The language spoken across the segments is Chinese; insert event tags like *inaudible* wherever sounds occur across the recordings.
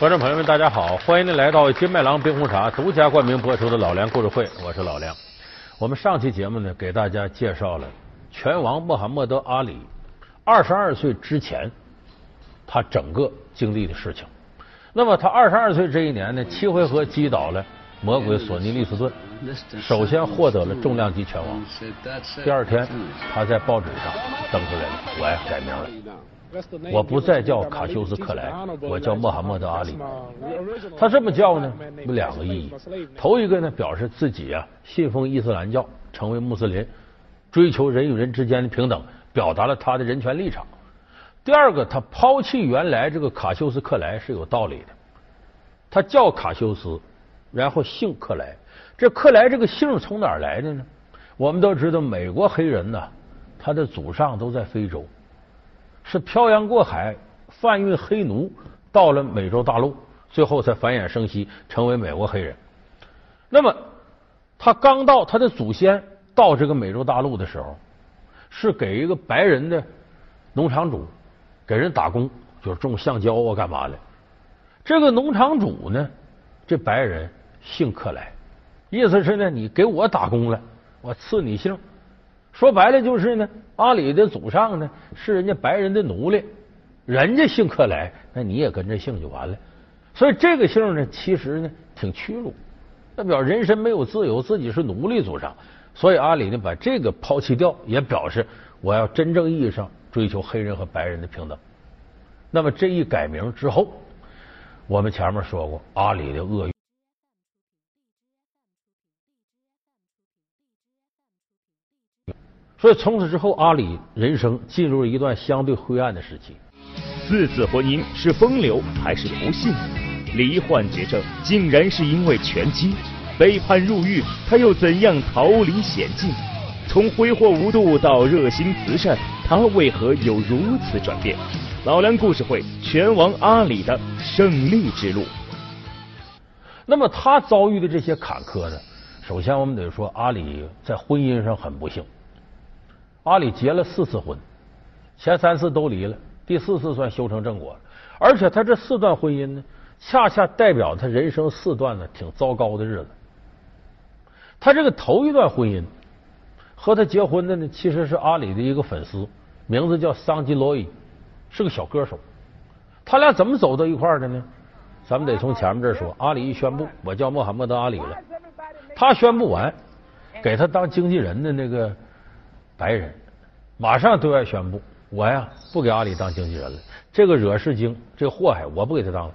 观众朋友们，大家好，欢迎您来到金麦郎冰红茶独家冠名播出的老梁故事会，我是老梁。我们上期节目呢，给大家介绍了拳王穆罕默德·阿里二十二岁之前他整个经历的事情。那么他二十二岁这一年呢，七回合击倒了魔鬼索尼·利斯顿，首先获得了重量级拳王。第二天，他在报纸上登出来了，我呀改名了。我不再叫卡修斯·克莱，我叫穆罕默德·阿里。他这么叫呢，有两个意义。头一个呢，表示自己啊信奉伊斯兰教，成为穆斯林，追求人与人之间的平等，表达了他的人权立场。第二个，他抛弃原来这个卡修斯·克莱是有道理的。他叫卡修斯，然后姓克莱。这克莱这个姓从哪儿来的呢？我们都知道，美国黑人呢，他的祖上都在非洲。是漂洋过海贩运黑奴到了美洲大陆，最后才繁衍生息成为美国黑人。那么他刚到他的祖先到这个美洲大陆的时候，是给一个白人的农场主给人打工，就是种橡胶啊干嘛的。这个农场主呢，这白人姓克莱，意思是呢，你给我打工了，我赐你姓。说白了就是呢，阿里的祖上呢是人家白人的奴隶，人家姓克莱，那你也跟着姓就完了。所以这个姓呢，其实呢挺屈辱，代表人身没有自由，自己是奴隶祖上。所以阿里呢把这个抛弃掉，也表示我要真正意义上追求黑人和白人的平等。那么这一改名之后，我们前面说过阿里的厄运。所以从此之后，阿里人生进入了一段相对灰暗的时期。四次婚姻是风流还是不幸？罹患绝症竟然是因为拳击。被判入狱，他又怎样逃离险境？从挥霍无度到热心慈善，他为何有如此转变？老梁故事会，拳王阿里的胜利之路。那么他遭遇的这些坎坷呢？首先我们得说，阿里在婚姻上很不幸。阿里结了四次婚，前三次都离了，第四次算修成正果了。而且他这四段婚姻呢，恰恰代表他人生四段呢挺糟糕的日子。他这个头一段婚姻和他结婚的呢，其实是阿里的一个粉丝，名字叫桑吉罗伊，是个小歌手。他俩怎么走到一块的呢？咱们得从前面这说。阿里一宣布我叫穆罕默德阿里了，他宣布完，给他当经纪人的那个。白人马上对外宣布：“我呀，不给阿里当经纪人了。这个惹事精，这个祸害，我不给他当了。”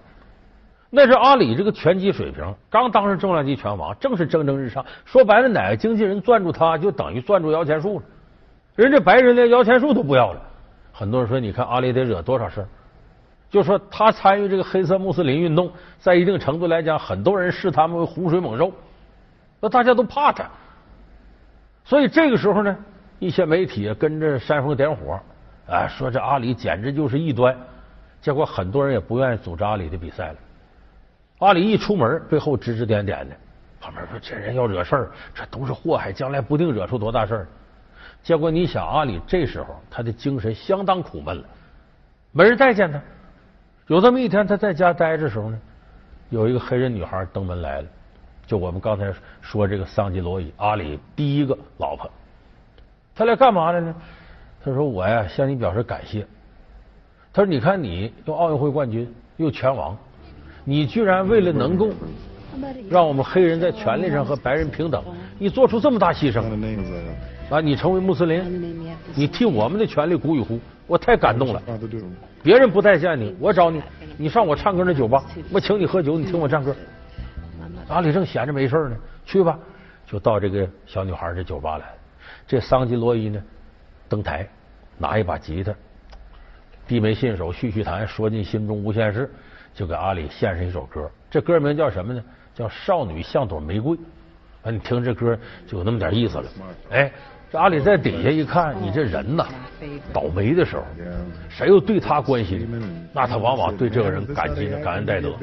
那是阿里这个拳击水平刚当上重量级拳王，正是蒸蒸日上。说白了，哪个经纪人攥住他，就等于攥住摇钱树了。人家白人连摇钱树都不要了。很多人说：“你看阿里得惹多少事儿？”就说他参与这个黑色穆斯林运动，在一定程度来讲，很多人视他们为洪水猛兽，那大家都怕他。所以这个时候呢。一些媒体跟着煽风点火，啊，说这阿里简直就是异端。结果很多人也不愿意组织阿里的比赛了。阿里一出门，背后指指点点的，旁边说这人要惹事儿，这都是祸害，将来不定惹出多大事儿。结果你想，阿里这时候他的精神相当苦闷了，没人待见他。有这么一天，他在家待着时候呢，有一个黑人女孩登门来了，就我们刚才说这个桑吉罗伊，阿里第一个老婆。他来干嘛来呢？他说：“我呀，向你表示感谢。”他说：“你看，你又奥运会冠军，又拳王，你居然为了能够让我们黑人在权利上和白人平等，你做出这么大牺牲啊！你成为穆斯林，你替我们的权利鼓与呼，我太感动了。别人不待见你，我找你，你上我唱歌那酒吧，我请你喝酒，你听我唱歌。阿里正闲着没事呢，去吧，就到这个小女孩这酒吧来了。”这桑吉罗伊呢，登台拿一把吉他，低眉信手，续续弹，说尽心中无限事，就给阿里献上一首歌。这歌名叫什么呢？叫《少女像朵玫瑰》。啊，你听这歌就有那么点意思了。哎，这阿里在底下一看，你这人呐，倒霉的时候，谁又对他关心，那他往往对这个人感激感恩戴德。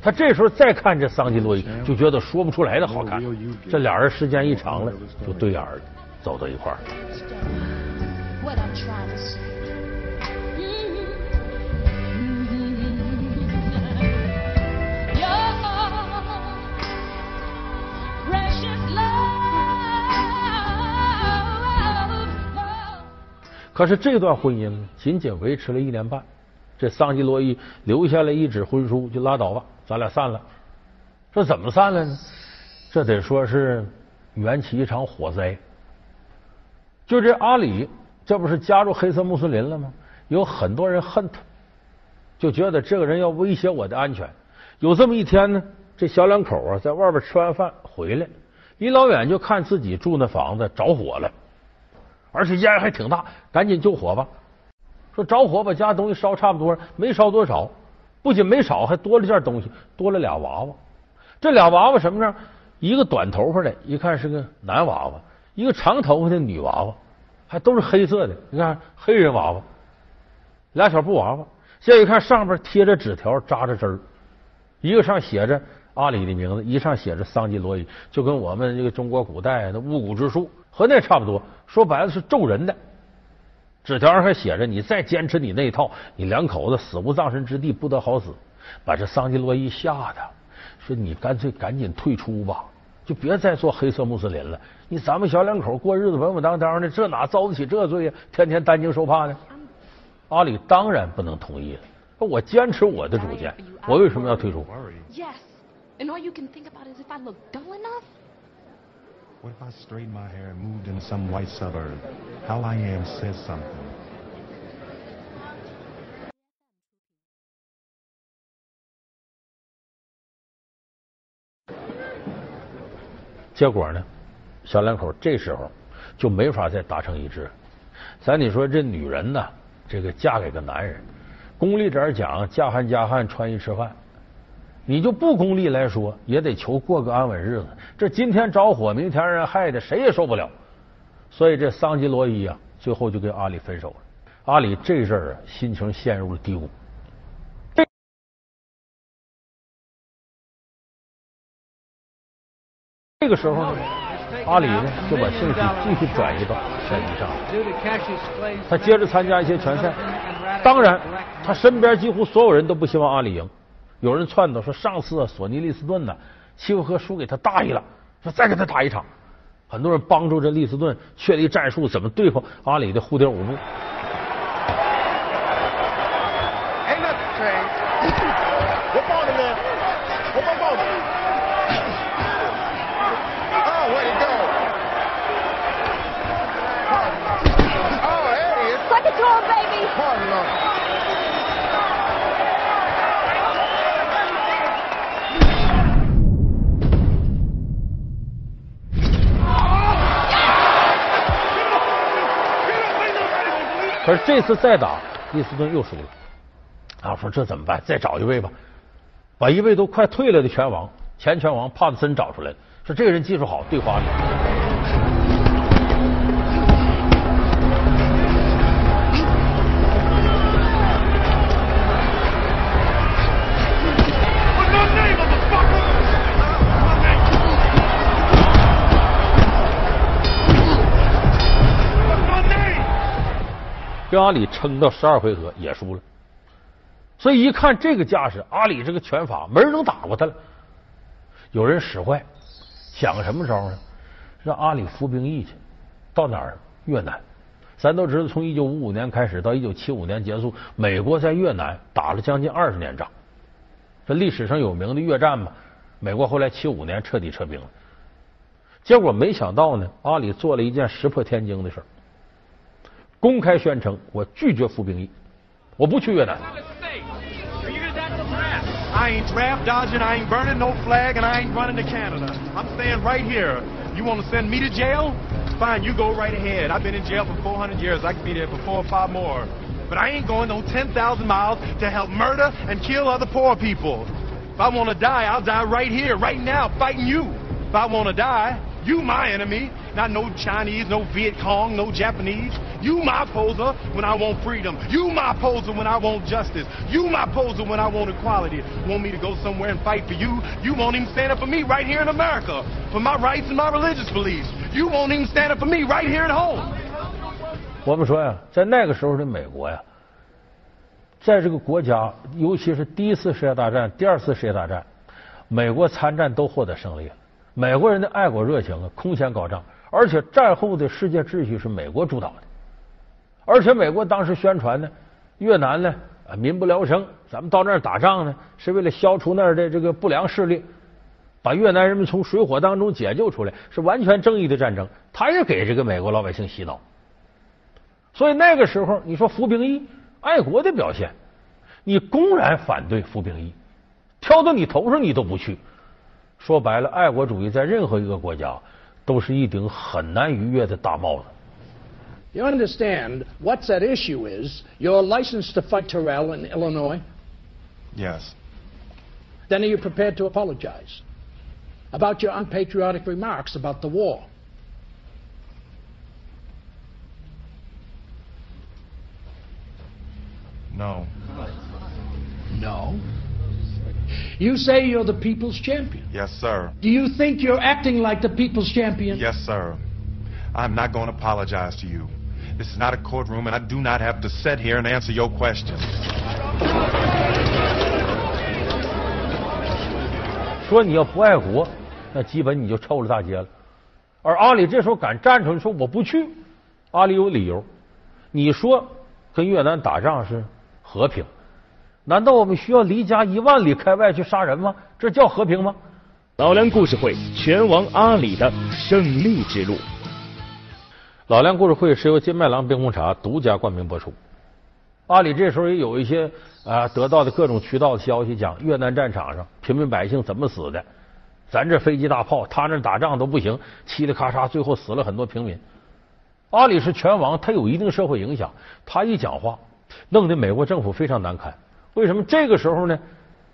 他这时候再看这桑吉罗伊，就觉得说不出来的好看。这俩人时间一长了，就对眼了。走到一块儿。可是这段婚姻仅仅维持了一年半，这桑吉罗伊留下了一纸婚书就拉倒吧，咱俩散了。这怎么散了呢？这得说是缘起一场火灾。就这阿里，这不是加入黑色穆斯林了吗？有很多人恨他，就觉得这个人要威胁我的安全。有这么一天呢，这小两口啊，在外边吃完饭回来，一老远就看自己住那房子着火了，而且烟还挺大，赶紧救火吧。说着火把家东西烧差不多，没烧多少，不仅没少，还多了件东西，多了俩娃娃。这俩娃娃什么样？一个短头发的，一看是个男娃娃。一个长头发的女娃娃，还都是黑色的。你看黑人娃娃，俩小布娃娃。这一看上边贴着纸条，扎着针儿，一个上写着阿里的名字，一上写着桑吉罗伊，就跟我们这个中国古代的巫蛊之术和那差不多。说白了是咒人的。纸条上还写着：“你再坚持你那一套，你两口子死无葬身之地，不得好死。”把这桑吉罗伊吓的，说：“你干脆赶紧退出吧。”就别再做黑色穆斯林了，你咱们小两口过日子稳稳当当的，这哪遭得起这罪呀？天天担惊受怕的。阿里当然不能同意了，我坚持我的主见，我为什么要退出？结果呢，小两口这时候就没法再达成一致。咱你说这女人呢，这个嫁给个男人，功利点讲，嫁汉嫁汉，穿衣吃饭。你就不功利来说，也得求过个安稳日子。这今天着火，明天人害的，谁也受不了。所以这桑吉罗伊啊，最后就跟阿里分手了。阿里这阵儿啊，心情陷入了低谷。这个时候呢，阿里呢就把兴趣继续转移到拳击上了。他接着参加一些拳赛，当然他身边几乎所有人都不希望阿里赢。有人撺掇说，上次索尼利斯顿呢，契夫克输给他大意了，说再跟他打一场。很多人帮助这利斯顿确立战术，怎么对付阿里的蝴蝶舞步。可是这次再打，利斯顿又输了。啊，说这怎么办？再找一位吧，把一位都快退了的拳王，前拳王帕特森找出来。说这个人技术好，对花。跟阿里撑到十二回合也输了，所以一看这个架势，阿里这个拳法没人能打过他了。有人使坏，想个什么招呢？让阿里服兵役去，到哪儿？越南。咱都知道，从一九五五年开始到一九七五年结束，美国在越南打了将近二十年仗，这历史上有名的越战嘛。美国后来七五年彻底撤兵了，结果没想到呢，阿里做了一件石破天惊的事儿。公开宣称我拒绝服兵役，我不去越南。I ain't draft dodging, I ain't burning no flag, and I ain't running to Canada. I'm staying right here. You want to send me to jail? Fine, you go right ahead. I've been in jail for 400 years. I can be there for four or five more. But I ain't going no 10,000 miles to help murder and kill other poor people. If I want to die, I'll die right here, right now, fighting you. If I want to die, you my enemy, not no Chinese, no Viet Cong, no Japanese. You my poser when I want freedom. You my poser when I want justice. You my poser when I want equality. Want me to go somewhere and fight for you? You won't even stand up for me right here in America for my rights and my religious beliefs. You won't even stand up for me right here at home. 我们说呀，在那个时候的美国呀，在这个国家，尤其是第一次世界大战、第二次世界大战，美国参战都获得胜利了。美国人的爱国热情啊，空前高涨， 而且战后的世界秩序是美国主导的。而且美国当时宣传呢，越南呢民不聊生，咱们到那儿打仗呢是为了消除那儿的这个不良势力，把越南人民从水火当中解救出来，是完全正义的战争。他也给这个美国老百姓洗脑。所以那个时候，你说服兵役，爱国的表现，你公然反对服兵役，挑到你头上你都不去。说白了，爱国主义在任何一个国家都是一顶很难逾越的大帽子。You understand what's at issue is you're licensed to fight Terrell in Illinois. Yes. Then are you prepared to apologize about your unpatriotic remarks about the war? No. No. You say you're the people's champion. Yes, sir. Do you think you're acting like the people's champion? Yes, sir. I'm not going to apologize to you. This is not a courtroom, and I do not have to sit here and answer your questions. 说你要不爱国，那基本你就臭了大街了。而阿里这时候敢站出来说我不去，阿里有理由。你说跟越南打仗是和平， 难道我们需要离家一万里开外去杀人吗？这叫和平吗？老梁故事会拳王阿里的胜利之路。老梁故事会是由金麦郎冰红茶独家冠名播出。阿里这时候也有一些啊得到的各种渠道的消息，讲越南战场上平民百姓怎么死的，咱这飞机大炮，他那打仗都不行，嘁哩咔嚓，最后死了很多平民。阿里是拳王，他有一定社会影响，他一讲话，弄得美国政府非常难堪。为什么这个时候呢？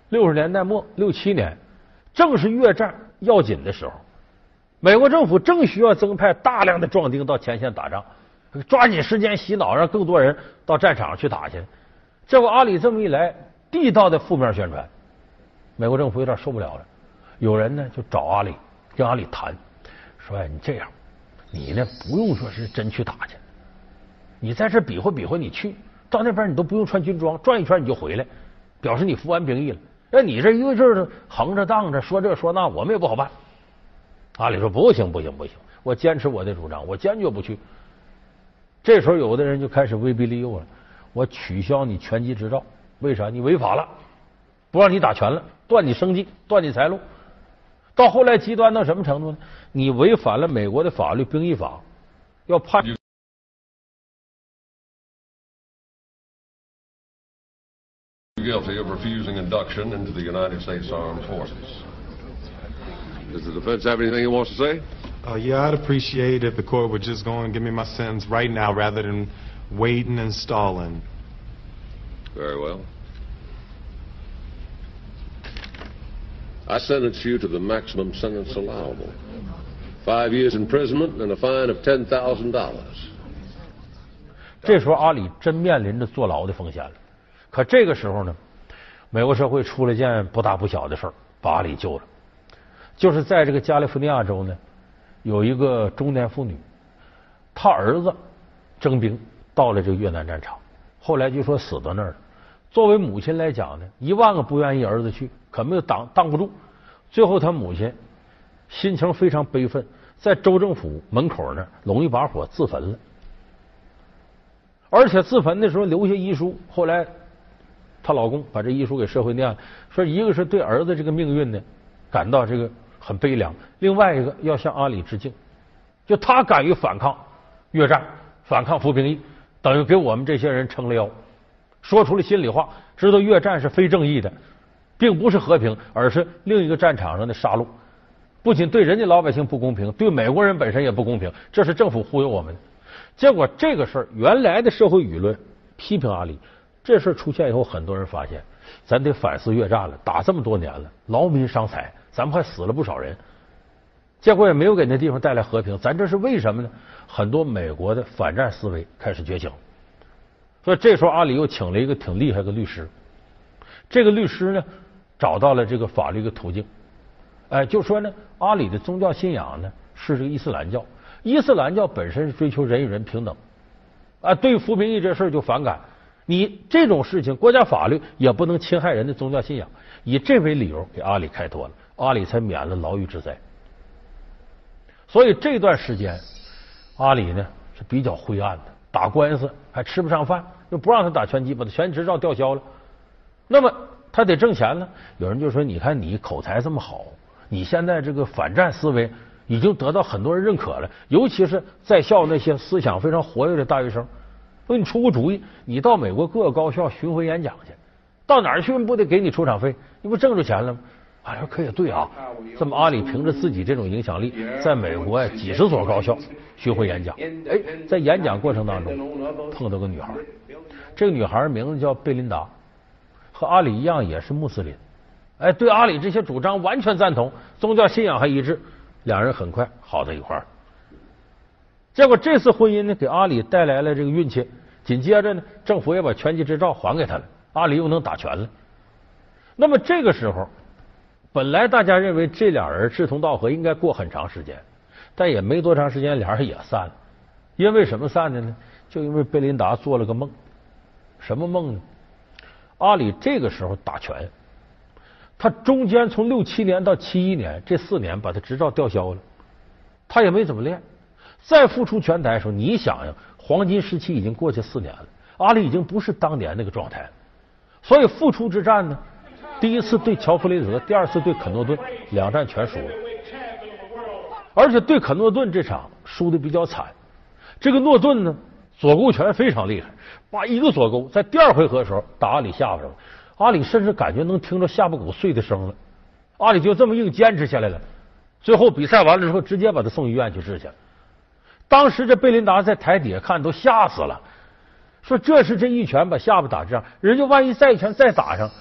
六十年代末六七年，正是越战要紧的时候，美国政府正需要增派大量的壮丁到前线打仗。抓紧时间洗脑，让更多人到战场上去打去。这不，阿里这么一来，地道的负面宣传，美国政府有点受不了了。有人呢就找阿里，跟阿里谈，说：“哎，你这样，你呢不用说是真去打去，你在这比划比划，你去到那边你都不用穿军装，转一圈你就回来，表示你服完兵役了。那你这一个劲儿的横着荡着说这说那，我们也不好办。”阿里说：“不行，不行，不行，我坚持我的主张，我坚决不去。”这时候，有的人就开始威逼利诱了。我取消你拳击执照，为啥？你违法了，不让你打拳了，断你生计，断你财路。到后来极端到什么程度呢？你违反了美国的法律，兵役法，要判。guilty of refusing induction into the United States Armed Forces. Does the defense have anything it wants to say? Uh, yeah, I'd appreciate if the court would just go and give me my sentence right now rather than waiting and stalling. Very well. I sentence you to the maximum sentence allowable. Five years imprisonment and a fine of $10,000. *laughs* 这时候阿里真面临着坐牢的风险了。 可这个时候呢，美国社会出了件不大不小的事儿，把阿里救了。就是在这个加利福尼亚州呢，有一个中年妇女，她儿子征兵到了这个越南战场，后来就说死到那儿了。作为母亲来讲呢，一万个不愿意儿子去，可没有挡挡不住。最后，他母亲心情非常悲愤，在州政府门口那拢一把火自焚了。而且自焚的时候留下遗书，后来她老公把这遗书给社会念了，说一个是对儿子这个命运呢感到这个。很悲凉。另外一个要向阿里致敬，就他敢于反抗越战，反抗服兵役，等于给我们这些人撑了腰，说出了心里话，知道越战是非正义的，并不是和平，而是另一个战场上的杀戮。不仅对人家老百姓不公平，对美国人本身也不公平。这是政府忽悠我们。结果这个事儿，原来的社会舆论批评阿里，这事出现以后，很多人发现，咱得反思越战了，打这么多年了，劳民伤财。咱们还死了不少人，结果也没有给那地方带来和平。咱这是为什么呢？很多美国的反战思维开始觉醒，所以这时候阿里又请了一个挺厉害的律师。这个律师呢，找到了这个法律的途径，哎，就说呢，阿里的宗教信仰呢是这个伊斯兰教，伊斯兰教本身是追求人与人平等，啊，对服兵役这事就反感。你这种事情，国家法律也不能侵害人的宗教信仰。以这为理由给阿里开脱了，阿里才免了牢狱之灾。所以这段时间，阿里呢是比较灰暗的，打官司，还吃不上饭，又不让他打拳击，把他拳击执照吊销了。那么他得挣钱了。有人就说：“你看你口才这么好，你现在这个反战思维已经得到很多人认可了，尤其是在校那些思想非常活跃的大学生。说你出个主意，你到美国各个高校巡回演讲去，到哪儿去不得给你出场费？你不挣着钱了吗？”啊，说可也对啊。这么阿里凭着自己这种影响力，在美国呀几十所高校巡回演讲。哎，在演讲过程当中碰到个女孩，这个女孩名字叫贝琳达，和阿里一样也是穆斯林。哎，对阿里这些主张完全赞同，宗教信仰还一致，两人很快好在一块儿。结果这次婚姻呢，给阿里带来了这个运气。紧接着呢，政府也把拳击执照还给他了，阿里又能打拳了。那么这个时候。本来大家认为这俩人志同道合，应该过很长时间，但也没多长时间，俩人也散了。因为什么散的呢？就因为贝琳达做了个梦，什么梦呢？阿里这个时候打拳，他中间从六七年到七一年这四年，把他执照吊销了，他也没怎么练。再复出拳台的时候，你想想，黄金时期已经过去四年了，阿里已经不是当年那个状态了。所以复出之战呢？第一次对乔弗雷泽，第二次对肯诺顿，两战全输了，而且对肯诺顿这场输的比较惨。这个诺顿呢，左勾拳非常厉害，把一个左勾在第二回合的时候打阿里下巴上，阿里甚至感觉能听着下巴骨碎的声了。阿里就这么硬坚持下来了，最后比赛完了之后，直接把他送医院去治去了。当时这贝琳达在台底下看都吓死了，说这是这一拳把下巴打这样，人家万一再一拳再打上。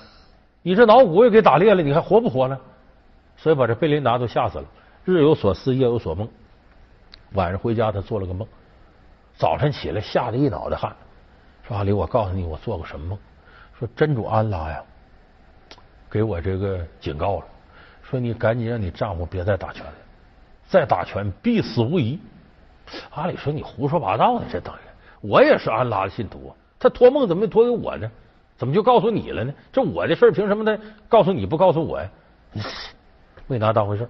你这脑骨也给打裂了，你还活不活了？所以把这贝琳达都吓死了。日有所思，夜有所梦。晚上回家，他做了个梦。早晨起来，吓得一脑袋汗。说阿里，我告诉你，我做过什么梦？说真主安拉呀，给我这个警告了。说你赶紧让你丈夫别再打拳了，再打拳必死无疑。阿里说你胡说八道呢，这等于我也是安拉的信徒啊。他托梦怎么没托给我呢？怎么就告诉你了呢？这我的事儿，凭什么他告诉你不告诉我呀？没拿当回事。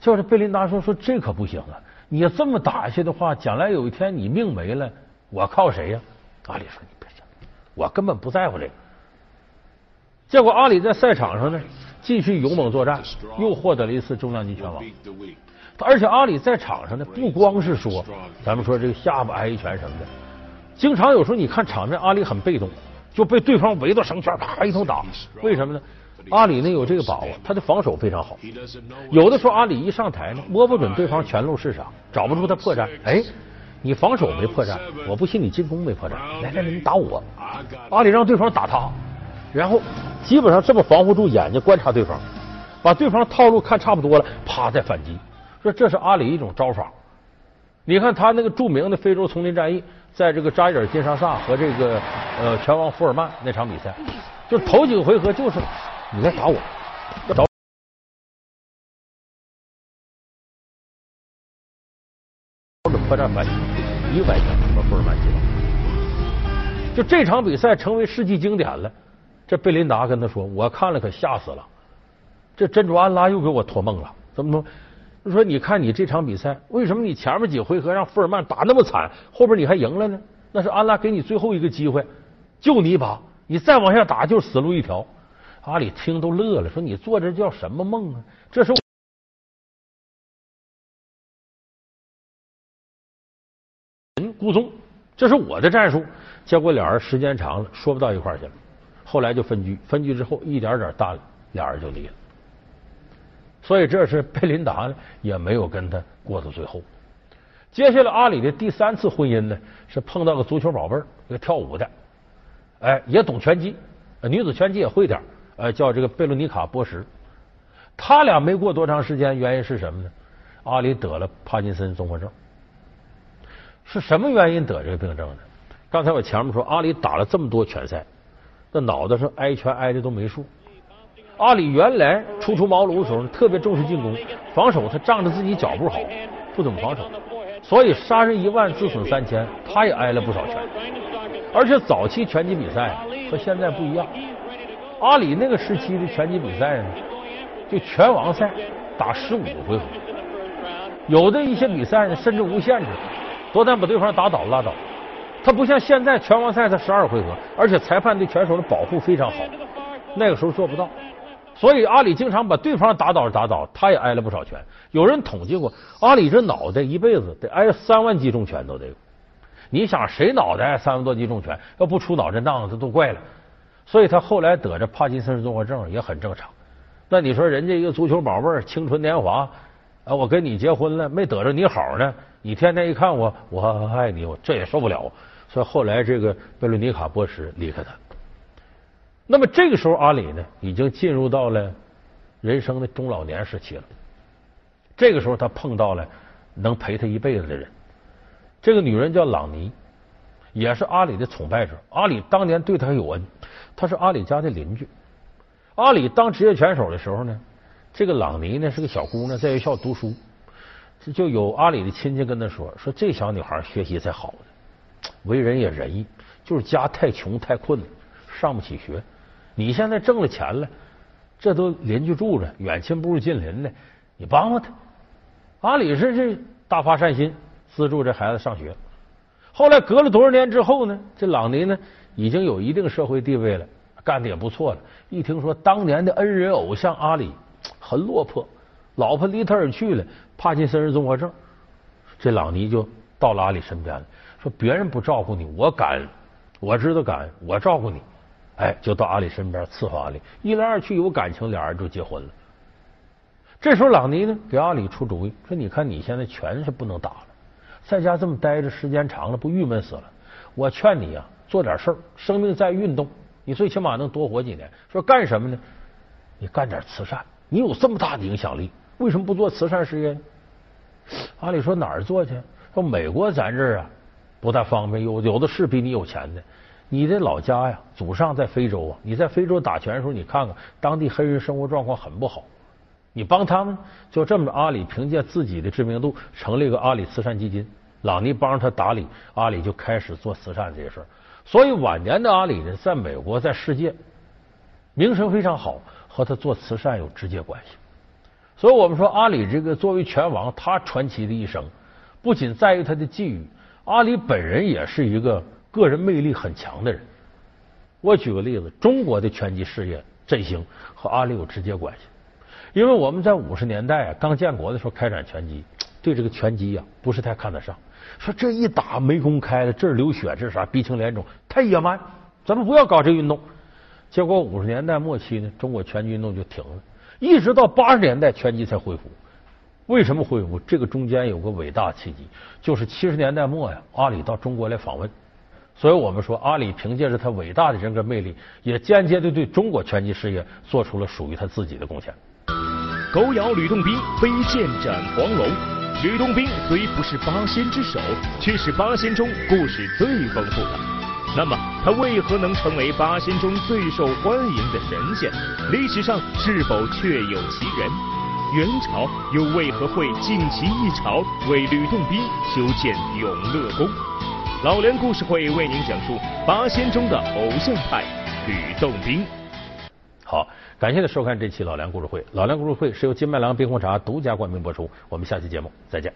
就是贝琳达说：“说这可不行啊！你要这么打下去的话，将来有一天你命没了，我靠谁呀？”阿里说：“你别想，我根本不在乎这个。”结果阿里在赛场上呢，继续勇猛作战，又获得了一次重量级拳王。而且阿里在场上呢，不光是说咱们说这个下巴挨一拳什么的，经常有时候你看场面，阿里很被动。就被对方围到绳圈，啪一通打。为什么呢？阿里呢有这个把握，他的防守非常好。有的时候阿里一上台呢，摸不准对方拳路是啥，找不出他破绽。哎，你防守没破绽，我不信你进攻没破绽。来来来，你打我。阿里让对方打他，然后基本上这么防护住眼睛观察对方，把对方套路看差不多了，啪再反击。说这是阿里一种招法。你看他那个著名的非洲丛林战役。在这个扎伊尔金沙萨和这个呃拳王福尔曼那场比赛，就头几个回合就是你来打我，找破绽反击，一个外拳把福尔曼击倒。就这场比赛成为世纪经典了。这贝琳达跟他说：“我看了可吓死了，这真主安拉又给我托梦了，怎么说？”说你看你这场比赛，为什么你前面几回合让福尔曼打那么惨，后边你还赢了呢？那是安拉给你最后一个机会，救你一把，你再往下打就死路一条。阿里听都乐了，说你做这叫什么梦啊？这是嗯孤宗，这是我的战术。结果俩人时间长了说不到一块去了，后来就分居，分居之后一点点淡了，俩人就离了。所以这是贝琳达呢，也没有跟他过到最后。接下来阿里的第三次婚姻呢，是碰到个足球宝贝儿，一个跳舞的，哎，也懂拳击，女子拳击也会点呃，叫这个贝洛尼卡·波什。他俩没过多长时间，原因是什么呢？阿里得了帕金森综合症。是什么原因得这个病症呢？刚才我前面说，阿里打了这么多拳赛，那脑袋上挨拳挨的都没数。阿里原来初出茅庐的时候特别重视进攻，防守他仗着自己脚步好，不怎么防守，所以杀人一万自损三千，他也挨了不少拳。而且早期拳击比赛和现在不一样，阿里那个时期的拳击比赛呢，就拳王赛打十五个回合，有的一些比赛呢甚至无限制，多单把对方打倒拉倒。他不像现在拳王赛才十二回合，而且裁判对拳手的保护非常好，那个时候做不到。所以阿里经常把对方打倒打倒，他也挨了不少拳。有人统计过，阿里这脑袋一辈子得挨三万击重拳都得。你想谁脑袋挨三万多击重拳，要不出脑震荡这都怪了。所以他后来得着帕金森综合症也很正常。那你说人家一个足球宝贝，青春年华，啊，我跟你结婚了，没得着你好呢？你天天一看我，我爱你，我这也受不了。所以后来这个贝伦尼卡波什离开他。那么这个时候，阿里呢，已经进入到了人生的中老年时期了。这个时候，他碰到了能陪他一辈子的人。这个女人叫朗尼，也是阿里的崇拜者。阿里当年对她有恩，她是阿里家的邻居。阿里当职业拳手的时候呢，这个朗尼呢是个小姑娘，在学校读书，就有阿里的亲戚跟她说：“说这小女孩学习才好呢，为人也仁义，就是家太穷太困了，上不起学。”你现在挣了钱了，这都邻居住着，远亲不如近邻的，你帮帮他。阿里是这大发善心，资助这孩子上学。后来隔了多少年之后呢？这朗尼呢，已经有一定社会地位了，干的也不错了。一听说当年的恩人偶像阿里很落魄，老婆离他而去了，帕金森氏综合症，这朗尼就到了阿里身边了，说别人不照顾你，我感恩，我知道感恩，我照顾你。哎，就到阿里身边伺候阿里，一来二去有感情，俩人就结婚了。这时候朗尼呢给阿里出主意，说：“你看你现在拳是不能打了，在家这么待着时间长了，不郁闷死了？我劝你啊，做点事儿，生命在运动，你最起码能多活几年。说干什么呢？你干点慈善，你有这么大的影响力，为什么不做慈善事业呢？”阿里说：“哪儿做去？说美国咱这儿啊不太方便，有有的是比你有钱的。”你的老家呀，祖上在非洲啊。你在非洲打拳的时候，你看看当地黑人生活状况很不好。你帮他们，就这么。阿里凭借自己的知名度，成立个阿里慈善基金。朗尼帮着他打理，阿里就开始做慈善这些事儿。所以晚年的阿里呢，在美国，在世界名声非常好，和他做慈善有直接关系。所以我们说，阿里这个作为拳王，他传奇的一生，不仅在于他的际遇，阿里本人也是一个。个人魅力很强的人，我举个例子，中国的拳击事业振兴和阿里有直接关系。因为我们在五十年代刚建国的时候开展拳击，对这个拳击呀不是太看得上，说这一打没公开了，这儿流血，这是啥鼻青脸肿，太野蛮，咱们不要搞这运动。结果五十年代末期呢，中国拳击运动就停了，一直到八十年代拳击才恢复。为什么恢复？这个中间有个伟大契机，就是七十年代末呀，阿里到中国来访问。所以我们说，阿里凭借着他伟大的人格魅力，也间接的对中国拳击事业做出了属于他自己的贡献。狗咬吕洞宾，飞剑斩黄龙。吕洞宾虽不是八仙之首，却是八仙中故事最丰富的。那么，他为何能成为八仙中最受欢迎的神仙？历史上是否确有其人？元朝又为何会尽其一朝为吕洞宾修建永乐宫？老梁故事会为您讲述八仙中的偶像派吕洞宾。好感谢您收看这期老梁故事会老梁故事会是由金麦郎冰红茶独家冠名播出。我们下期节目再见。